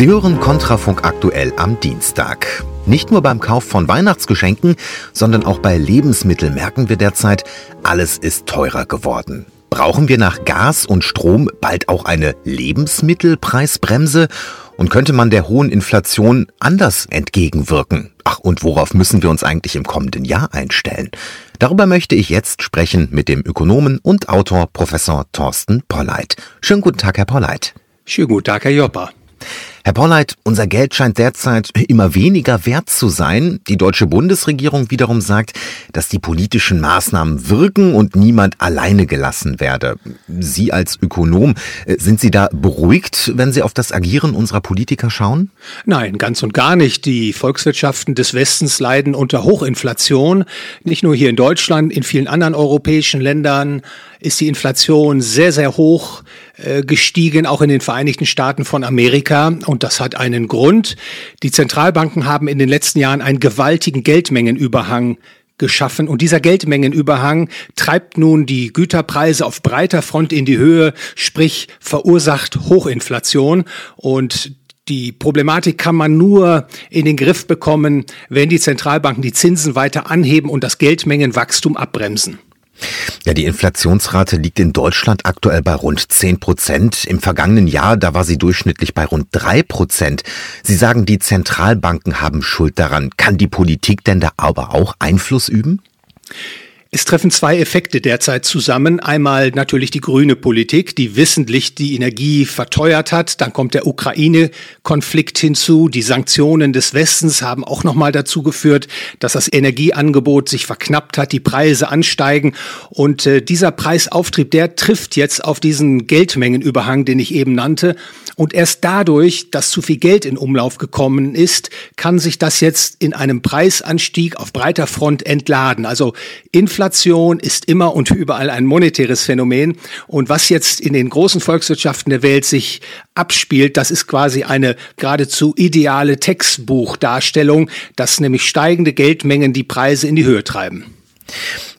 Sie hören Kontrafunk aktuell am Dienstag. Nicht nur beim Kauf von Weihnachtsgeschenken, sondern auch bei Lebensmitteln merken wir derzeit, alles ist teurer geworden. Brauchen wir nach Gas und Strom bald auch eine Lebensmittelpreisbremse? Und könnte man der hohen Inflation anders entgegenwirken? Ach, und worauf müssen wir uns eigentlich im kommenden Jahr einstellen? Darüber möchte ich jetzt sprechen mit dem Ökonomen und Autor Professor Thorsten Polleit. Schönen guten Tag, Herr Polleit. Schönen guten Tag, Herr Joppa. Herr Polleit, unser Geld scheint derzeit immer weniger wert zu sein. Die deutsche Bundesregierung wiederum sagt, dass die politischen Maßnahmen wirken und niemand alleine gelassen werde. Sie als Ökonom, äh, sind Sie da beruhigt, wenn Sie auf das Agieren unserer Politiker schauen? Nein, ganz und gar nicht. Die Volkswirtschaften des Westens leiden unter Hochinflation. Nicht nur hier in Deutschland, in vielen anderen europäischen Ländern ist die Inflation sehr, sehr hoch gestiegen, auch in den Vereinigten Staaten von Amerika. Und das hat einen Grund. Die Zentralbanken haben in den letzten Jahren einen gewaltigen Geldmengenüberhang geschaffen. Und dieser Geldmengenüberhang treibt nun die Güterpreise auf breiter Front in die Höhe, sprich verursacht Hochinflation. Und die Problematik kann man nur in den Griff bekommen, wenn die Zentralbanken die Zinsen weiter anheben und das Geldmengenwachstum abbremsen. Ja, die Inflationsrate liegt in Deutschland aktuell bei rund 10 Prozent. Im vergangenen Jahr, da war sie durchschnittlich bei rund 3 Prozent. Sie sagen, die Zentralbanken haben Schuld daran. Kann die Politik denn da aber auch Einfluss üben? Es treffen zwei Effekte derzeit zusammen. Einmal natürlich die grüne Politik, die wissentlich die Energie verteuert hat. Dann kommt der Ukraine-Konflikt hinzu. Die Sanktionen des Westens haben auch nochmal dazu geführt, dass das Energieangebot sich verknappt hat, die Preise ansteigen. Und äh, dieser Preisauftrieb, der trifft jetzt auf diesen Geldmengenüberhang, den ich eben nannte. Und erst dadurch, dass zu viel Geld in Umlauf gekommen ist, kann sich das jetzt in einem Preisanstieg auf breiter Front entladen. Also Inflation Inflation ist immer und überall ein monetäres Phänomen. Und was jetzt in den großen Volkswirtschaften der Welt sich abspielt, das ist quasi eine geradezu ideale Textbuchdarstellung, dass nämlich steigende Geldmengen die Preise in die Höhe treiben.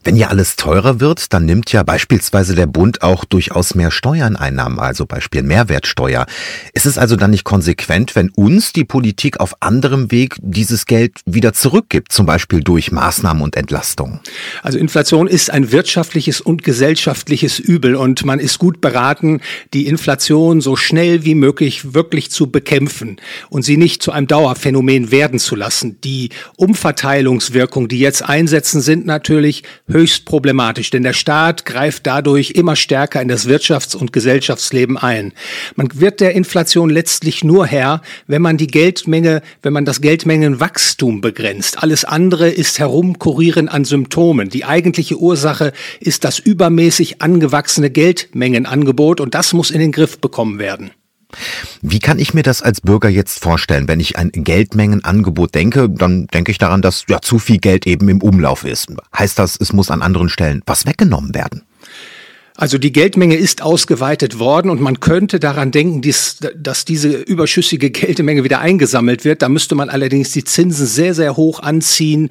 Wenn ja alles teurer wird, dann nimmt ja beispielsweise der Bund auch durchaus mehr Steuerneinnahmen, also Beispiel Mehrwertsteuer. Ist es also dann nicht konsequent, wenn uns die Politik auf anderem Weg dieses Geld wieder zurückgibt, zum Beispiel durch Maßnahmen und Entlastungen? Also Inflation ist ein wirtschaftliches und gesellschaftliches Übel und man ist gut beraten, die Inflation so schnell wie möglich wirklich zu bekämpfen und sie nicht zu einem Dauerphänomen werden zu lassen. Die Umverteilungswirkung, die jetzt einsetzen, sind natürlich höchst problematisch, denn der Staat greift dadurch immer stärker in das Wirtschafts- und Gesellschaftsleben ein. Man wird der Inflation letztlich nur Herr, wenn man die Geldmenge, wenn man das Geldmengenwachstum begrenzt. Alles andere ist Herumkurieren an Symptomen. Die eigentliche Ursache ist das übermäßig angewachsene Geldmengenangebot und das muss in den Griff bekommen werden. Wie kann ich mir das als Bürger jetzt vorstellen? Wenn ich ein Geldmengenangebot denke, dann denke ich daran, dass ja zu viel Geld eben im Umlauf ist. Heißt das, es muss an anderen Stellen was weggenommen werden? Also die Geldmenge ist ausgeweitet worden und man könnte daran denken, dass diese überschüssige Geldmenge wieder eingesammelt wird. Da müsste man allerdings die Zinsen sehr, sehr hoch anziehen.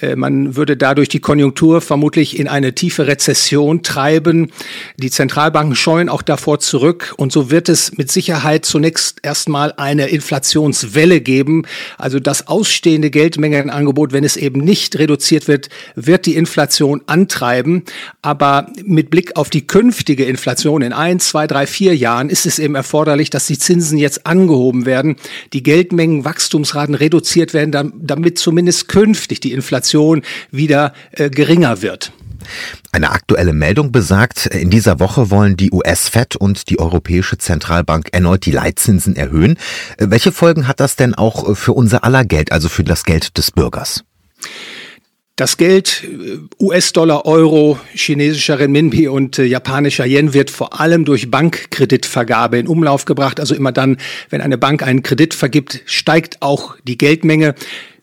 Äh, man würde dadurch die Konjunktur vermutlich in eine tiefe Rezession treiben. Die Zentralbanken scheuen auch davor zurück und so wird es mit Sicherheit zunächst erstmal eine Inflationswelle geben. Also das ausstehende Geldmengenangebot, wenn es eben nicht reduziert wird, wird die Inflation antreiben. Aber mit Blick auf die künftige Inflation in ein, zwei, drei, vier Jahren ist es eben erforderlich, dass die Zinsen jetzt angehoben werden, die Geldmengenwachstumsraten reduziert werden, damit zumindest künftig die Inflation wieder äh, geringer wird. Eine aktuelle Meldung besagt, in dieser Woche wollen die US-Fed und die Europäische Zentralbank erneut die Leitzinsen erhöhen. Welche Folgen hat das denn auch für unser aller Geld, also für das Geld des Bürgers? Das Geld äh, US-Dollar, Euro, chinesischer Renminbi und äh, japanischer Yen wird vor allem durch Bankkreditvergabe in Umlauf gebracht. Also immer dann, wenn eine Bank einen Kredit vergibt, steigt auch die Geldmenge.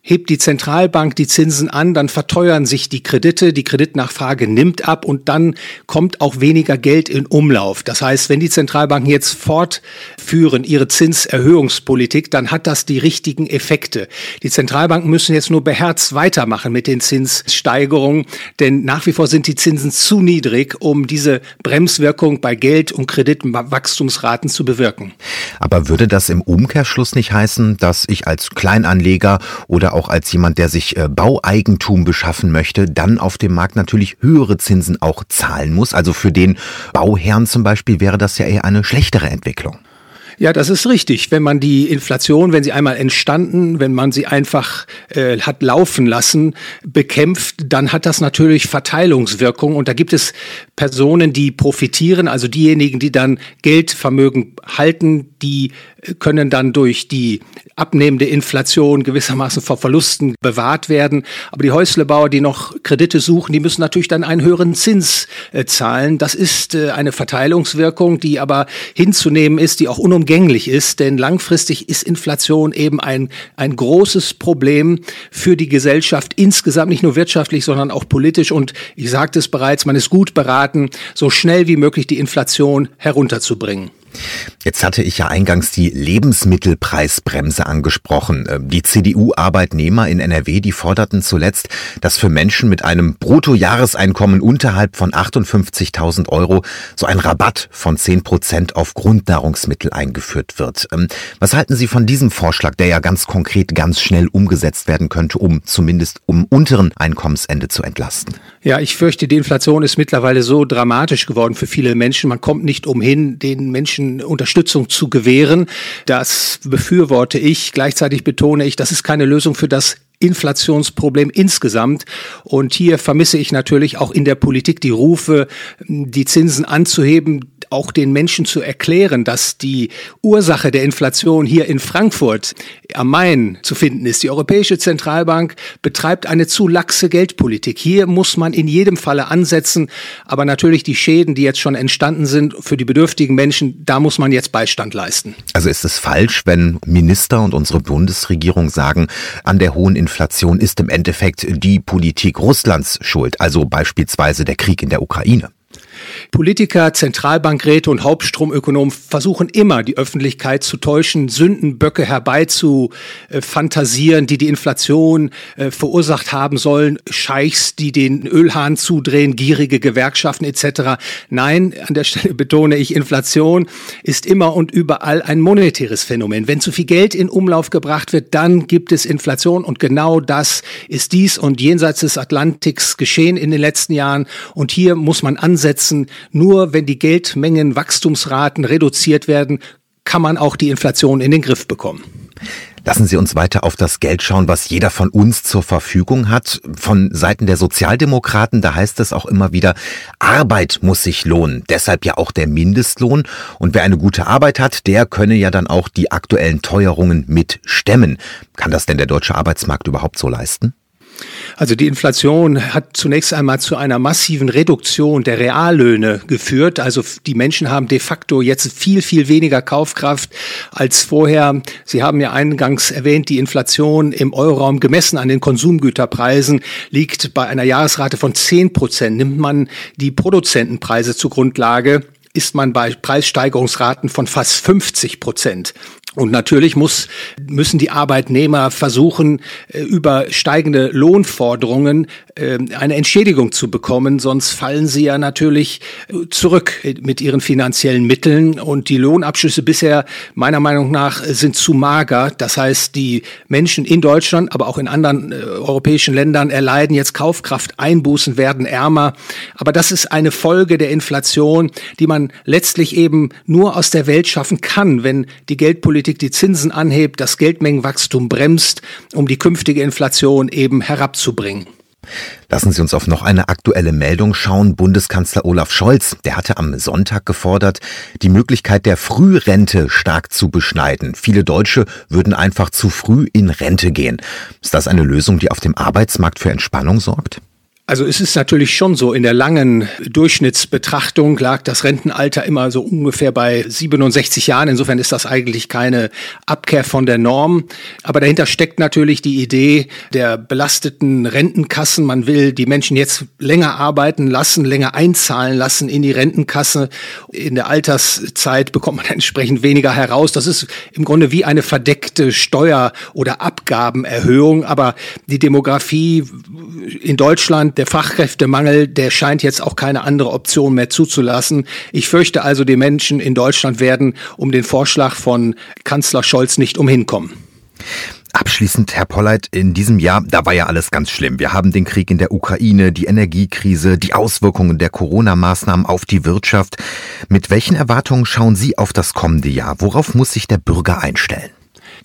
Hebt die Zentralbank die Zinsen an, dann verteuern sich die Kredite, die Kreditnachfrage nimmt ab und dann kommt auch weniger Geld in Umlauf. Das heißt, wenn die Zentralbanken jetzt fortführen ihre Zinserhöhungspolitik, dann hat das die richtigen Effekte. Die Zentralbanken müssen jetzt nur beherzt weitermachen mit den Zinssteigerungen, denn nach wie vor sind die Zinsen zu niedrig, um diese Bremswirkung bei Geld- und Kreditwachstumsraten zu bewirken. Aber würde das im Umkehrschluss nicht heißen, dass ich als Kleinanleger oder auch als jemand, der sich äh, Baueigentum beschaffen möchte, dann auf dem Markt natürlich höhere Zinsen auch zahlen muss. Also für den Bauherrn zum Beispiel wäre das ja eher eine schlechtere Entwicklung. Ja, das ist richtig. Wenn man die Inflation, wenn sie einmal entstanden, wenn man sie einfach äh, hat laufen lassen, bekämpft, dann hat das natürlich Verteilungswirkung. Und da gibt es Personen, die profitieren, also diejenigen, die dann Geldvermögen halten, die können dann durch die abnehmende Inflation gewissermaßen vor Verlusten bewahrt werden. Aber die Häuslebauer, die noch Kredite suchen, die müssen natürlich dann einen höheren Zins äh, zahlen. Das ist äh, eine Verteilungswirkung, die aber hinzunehmen ist, die auch unumgänglich ist. Denn langfristig ist Inflation eben ein, ein großes Problem für die Gesellschaft insgesamt, nicht nur wirtschaftlich, sondern auch politisch. Und ich sagte es bereits, man ist gut beraten, so schnell wie möglich die Inflation herunterzubringen. Jetzt hatte ich ja eingangs die Lebensmittelpreisbremse angesprochen. Ähm, die CDU-Arbeitnehmer in NRW, die forderten zuletzt, dass für Menschen mit einem Bruttojahreseinkommen unterhalb von 58.000 Euro so ein Rabatt von 10 Prozent auf Grundnahrungsmittel eingeführt wird. Ähm, was halten Sie von diesem Vorschlag, der ja ganz konkret ganz schnell umgesetzt werden könnte, um zumindest um unteren Einkommensende zu entlasten? Ja, ich fürchte, die Inflation ist mittlerweile so dramatisch geworden für viele Menschen. Man kommt nicht umhin, den Menschen Unterstützung zu gewähren. Das befürworte ich. Gleichzeitig betone ich, das ist keine Lösung für das Inflationsproblem insgesamt. Und hier vermisse ich natürlich auch in der Politik die Rufe, die Zinsen anzuheben, auch den Menschen zu erklären, dass die Ursache der Inflation hier in Frankfurt am Main zu finden ist. Die Europäische Zentralbank betreibt eine zu laxe Geldpolitik. Hier muss man in jedem Falle ansetzen, aber natürlich die Schäden, die jetzt schon entstanden sind für die bedürftigen Menschen, da muss man jetzt Beistand leisten. Also ist es falsch, wenn Minister und unsere Bundesregierung sagen, an der hohen Inflation ist im Endeffekt die Politik Russlands schuld, also beispielsweise der Krieg in der Ukraine? Politiker, Zentralbankräte und Hauptstromökonomen versuchen immer, die Öffentlichkeit zu täuschen, Sündenböcke herbeizufantasieren, die die Inflation äh, verursacht haben sollen, Scheichs, die den Ölhahn zudrehen, gierige Gewerkschaften etc. Nein, an der Stelle betone ich, Inflation ist immer und überall ein monetäres Phänomen. Wenn zu viel Geld in Umlauf gebracht wird, dann gibt es Inflation und genau das ist dies und jenseits des Atlantiks geschehen in den letzten Jahren und hier muss man ansetzen, nur wenn die Geldmengen Wachstumsraten reduziert werden, kann man auch die Inflation in den Griff bekommen. Lassen Sie uns weiter auf das Geld schauen, was jeder von uns zur Verfügung hat. Von Seiten der Sozialdemokraten, da heißt es auch immer wieder, Arbeit muss sich lohnen. Deshalb ja auch der Mindestlohn. Und wer eine gute Arbeit hat, der könne ja dann auch die aktuellen Teuerungen mit stemmen. Kann das denn der deutsche Arbeitsmarkt überhaupt so leisten? Also die Inflation hat zunächst einmal zu einer massiven Reduktion der Reallöhne geführt. Also die Menschen haben de facto jetzt viel, viel weniger Kaufkraft als vorher. Sie haben ja eingangs erwähnt, die Inflation im Euroraum gemessen an den Konsumgüterpreisen liegt bei einer Jahresrate von 10 Prozent. Nimmt man die Produzentenpreise zur Grundlage, ist man bei Preissteigerungsraten von fast 50 Prozent. Und natürlich muss, müssen die Arbeitnehmer versuchen, äh, über steigende Lohnforderungen ähm, eine Entschädigung zu bekommen, sonst fallen sie ja natürlich äh, zurück mit ihren finanziellen Mitteln. Und die Lohnabschlüsse bisher meiner Meinung nach sind zu mager. Das heißt, die Menschen in Deutschland, aber auch in anderen äh, europäischen Ländern erleiden jetzt Kaufkrafteinbußen, werden ärmer. Aber das ist eine Folge der Inflation, die man letztlich eben nur aus der Welt schaffen kann, wenn die Geldpolitik Politik die Zinsen anhebt, das Geldmengenwachstum bremst, um die künftige Inflation eben herabzubringen. Lassen Sie uns auf noch eine aktuelle Meldung schauen. Bundeskanzler Olaf Scholz, der hatte am Sonntag gefordert, die Möglichkeit der Frührente stark zu beschneiden. Viele Deutsche würden einfach zu früh in Rente gehen. Ist das eine Lösung, die auf dem Arbeitsmarkt für Entspannung sorgt? Also es ist natürlich schon so, in der langen Durchschnittsbetrachtung lag das Rentenalter immer so ungefähr bei 67 Jahren. Insofern ist das eigentlich keine Abkehr von der Norm. Aber dahinter steckt natürlich die Idee der belasteten Rentenkassen. Man will die Menschen jetzt länger arbeiten lassen, länger einzahlen lassen in die Rentenkasse. In der Alterszeit bekommt man entsprechend weniger heraus. Das ist im Grunde wie eine verdeckte Steuer- oder Abgabenerhöhung. Aber die Demografie in Deutschland der Fachkräftemangel, der scheint jetzt auch keine andere Option mehr zuzulassen. Ich fürchte also, die Menschen in Deutschland werden um den Vorschlag von Kanzler Scholz nicht umhinkommen. Abschließend, Herr Polleit, in diesem Jahr, da war ja alles ganz schlimm. Wir haben den Krieg in der Ukraine, die Energiekrise, die Auswirkungen der Corona-Maßnahmen auf die Wirtschaft. Mit welchen Erwartungen schauen Sie auf das kommende Jahr? Worauf muss sich der Bürger einstellen?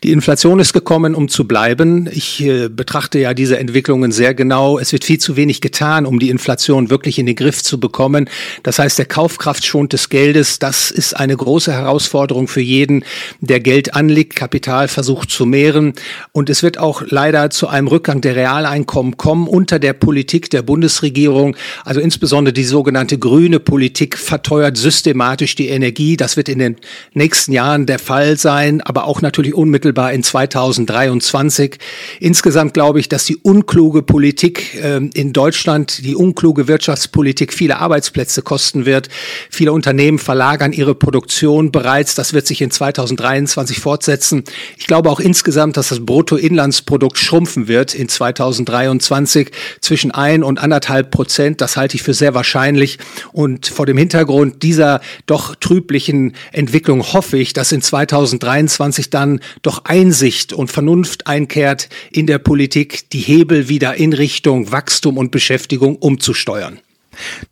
Die Inflation ist gekommen, um zu bleiben. Ich äh, betrachte ja diese Entwicklungen sehr genau. Es wird viel zu wenig getan, um die Inflation wirklich in den Griff zu bekommen. Das heißt, der Kaufkraftschwund des Geldes, das ist eine große Herausforderung für jeden, der Geld anlegt, Kapital versucht zu mehren. Und es wird auch leider zu einem Rückgang der Realeinkommen kommen unter der Politik der Bundesregierung. Also insbesondere die sogenannte grüne Politik verteuert systematisch die Energie. Das wird in den nächsten Jahren der Fall sein, aber auch natürlich unmittelbar unmittelbar in 2023. Insgesamt glaube ich, dass die unkluge Politik äh, in Deutschland, die unkluge Wirtschaftspolitik viele Arbeitsplätze kosten wird. Viele Unternehmen verlagern ihre Produktion bereits. Das wird sich in 2023 fortsetzen. Ich glaube auch insgesamt, dass das Bruttoinlandsprodukt schrumpfen wird in 2023 zwischen ein und anderthalb Prozent. Das halte ich für sehr wahrscheinlich. Und vor dem Hintergrund dieser doch trüblichen Entwicklung hoffe ich, dass in 2023 dann doch Einsicht und Vernunft einkehrt in der Politik, die Hebel wieder in Richtung Wachstum und Beschäftigung umzusteuern.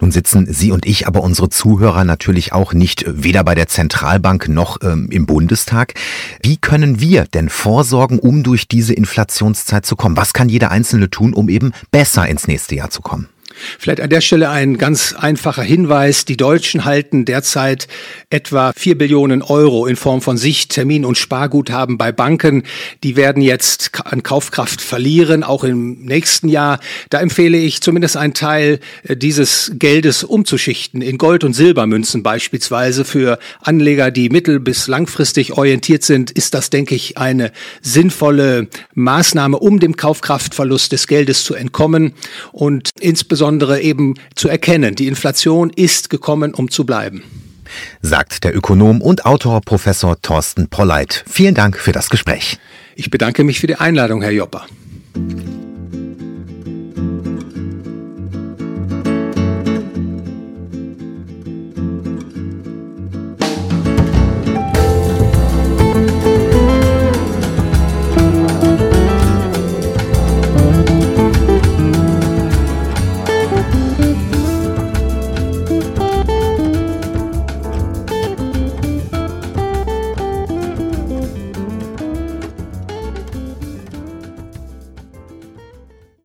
Nun sitzen Sie und ich, aber unsere Zuhörer natürlich auch nicht weder bei der Zentralbank noch ähm, im Bundestag. Wie können wir denn vorsorgen, um durch diese Inflationszeit zu kommen? Was kann jeder Einzelne tun, um eben besser ins nächste Jahr zu kommen? Vielleicht an der Stelle ein ganz einfacher Hinweis. Die Deutschen halten derzeit etwa vier Billionen Euro in Form von Sicht, Termin und Sparguthaben bei Banken. Die werden jetzt an Kaufkraft verlieren, auch im nächsten Jahr. Da empfehle ich zumindest einen Teil äh, dieses Geldes umzuschichten in Gold- und Silbermünzen beispielsweise. Für Anleger, die mittel- bis langfristig orientiert sind, ist das, denke ich, eine sinnvolle Maßnahme, um dem Kaufkraftverlust des Geldes zu entkommen und insbesondere insbesondere eben zu erkennen. Die Inflation ist gekommen, um zu bleiben. Sagt der Ökonom und Autor Professor Thorsten Polleit. Vielen Dank für das Gespräch. Ich bedanke mich für die Einladung, Herr Jopper.